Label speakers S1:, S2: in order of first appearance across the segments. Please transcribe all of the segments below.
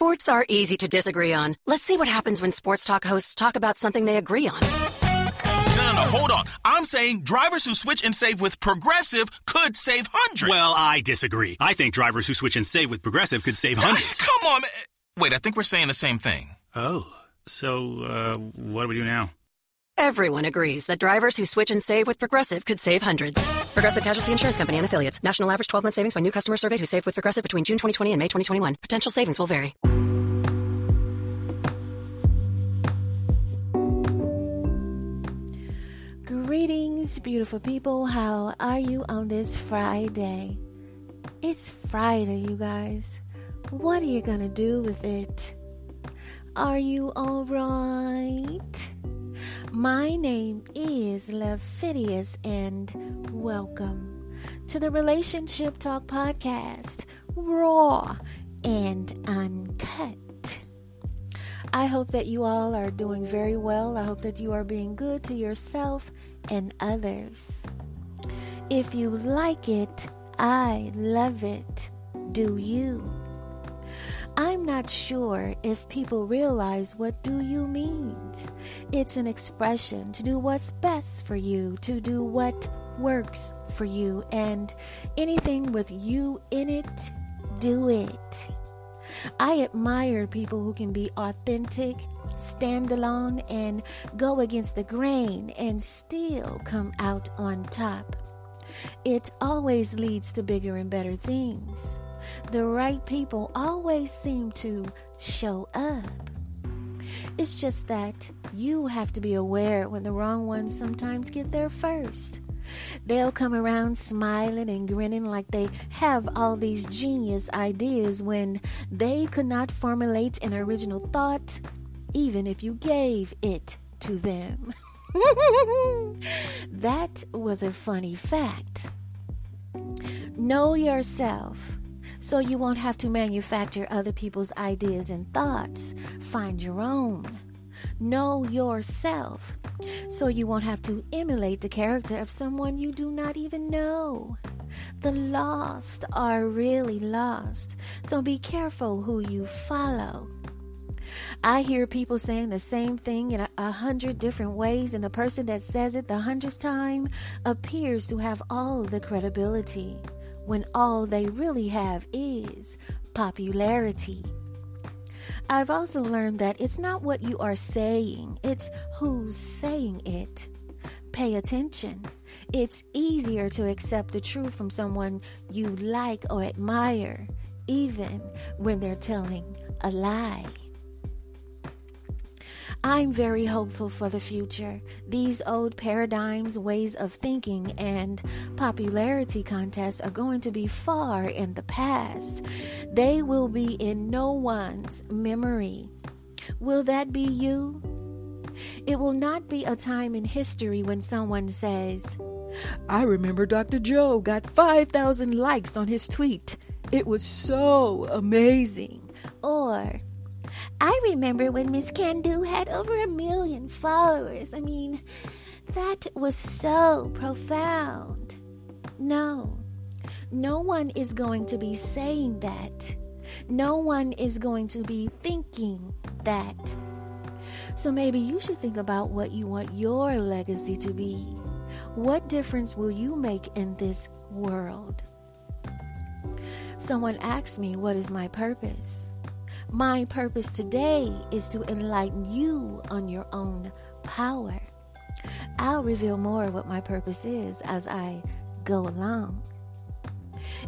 S1: Sports are easy to disagree on. Let's see what happens when sports talk hosts talk about something they agree on.
S2: No, no, no, hold on. I'm saying drivers who switch and save with Progressive could save hundreds.
S3: Well, I disagree. I think drivers who switch and save with Progressive could save hundreds.
S2: Come on. man. Wait, I think we're saying the same thing.
S3: Oh, so uh, what do we do now?
S1: Everyone agrees that drivers who switch and save with Progressive could save hundreds. Progressive Casualty Insurance Company and affiliates. National average 12 month savings by new customer surveyed who saved with Progressive between June 2020 and May 2021. Potential savings will vary.
S4: Greetings, beautiful people. How are you on this Friday? It's Friday, you guys. What are you gonna do with it? Are you alright? My name is Levidius, and welcome to the Relationship Talk Podcast, raw and uncut. I hope that you all are doing very well. I hope that you are being good to yourself and others. If you like it, I love it. Do you? I'm not sure if people realize what do you means. It's an expression to do what's best for you, to do what works for you, and anything with you in it, do it. I admire people who can be authentic, stand alone, and go against the grain and still come out on top. It always leads to bigger and better things. The right people always seem to show up. It's just that you have to be aware when the wrong ones sometimes get there first. They'll come around smiling and grinning like they have all these genius ideas when they could not formulate an original thought, even if you gave it to them. that was a funny fact. Know yourself so you won't have to manufacture other people's ideas and thoughts. Find your own. Know yourself so you won't have to emulate the character of someone you do not even know. The lost are really lost, so be careful who you follow. I hear people saying the same thing in a, a, hundred different ways, and the person that says it the hundredth time appears to have all the credibility when all they really have is popularity. I've also learned that it's not what you are saying, it's who's saying it. Pay attention. It's easier to accept the truth from someone you like or admire, even when they're telling a lie. I'm very hopeful for the future. These old paradigms, ways of thinking, and popularity contests are going to be far in the past. They will be in no one's memory. Will that be you? It will not be a time in history when someone says, I remember Dr. Joe got 5,000 likes on his tweet. It was so amazing. Or, I remember when Miss Candu had over a million followers. I mean, that was so profound. No, no one is going to be saying that. No one is going to be thinking that. So maybe you should think about what you want your legacy to be. What difference will you make in this world? Someone asked me, What is my purpose? My purpose today is to enlighten you on your own power. I'll reveal more what my purpose is as I go along.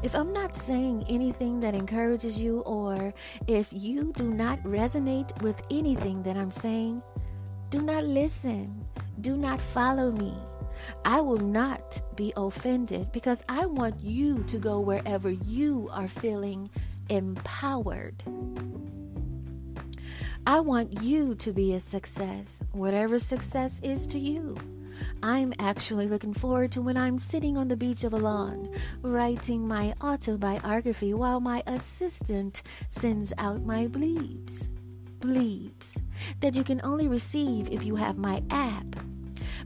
S4: If I'm not saying anything that encourages you, or if you do not resonate with anything that I'm saying, do not listen. Do not follow me. I will not be offended because I want you to go wherever you are feeling empowered. I want you to be a success, whatever success is to you. I'm actually looking forward to when I'm sitting on the beach of Alon, writing my autobiography while my assistant sends out my bleeps. Bleeps that you can only receive if you have my app.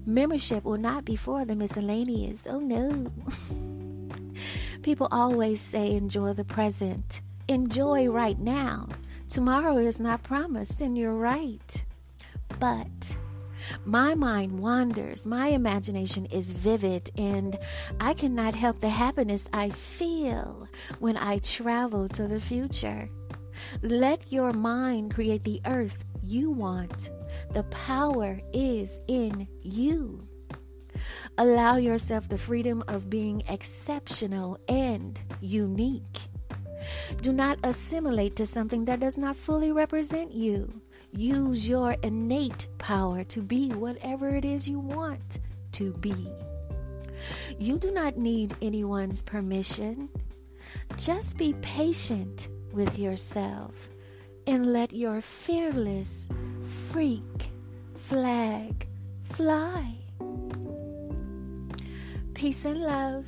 S4: Membership will not be for the miscellaneous. Oh no. People always say enjoy the present. Enjoy right now. Tomorrow is not promised, and you're right. But my mind wanders, my imagination is vivid, and I cannot help the happiness I feel when I travel to the future. Let your mind create the earth you want. The power is in you. Allow yourself the freedom of being exceptional and unique. Do not assimilate to something that does not fully represent you. Use your innate power to be whatever it is you want to be. You do not need anyone's permission. Just be patient with yourself and let your fearless freak flag fly. Peace and love.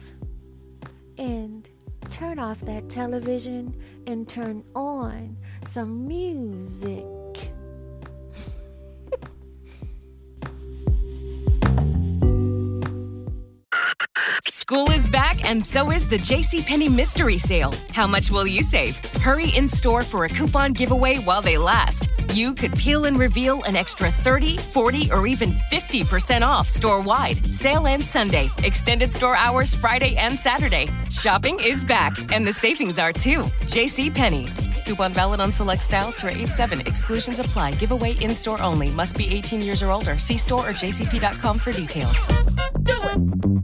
S4: And turn off that television and turn on some music.
S5: School is back, and so is the JCPenney Mystery Sale. How much will you save? Hurry in store for a coupon giveaway while they last. You could peel and reveal an extra 30, 40, or even 50% off store wide. Sale ends Sunday. Extended store hours Friday and Saturday. Shopping is back, and the savings are too. JCPenney. Coupon valid on select styles through 8 7. Exclusions apply. Giveaway in store only. Must be 18 years or older. See store or jcp.com for details. Do it!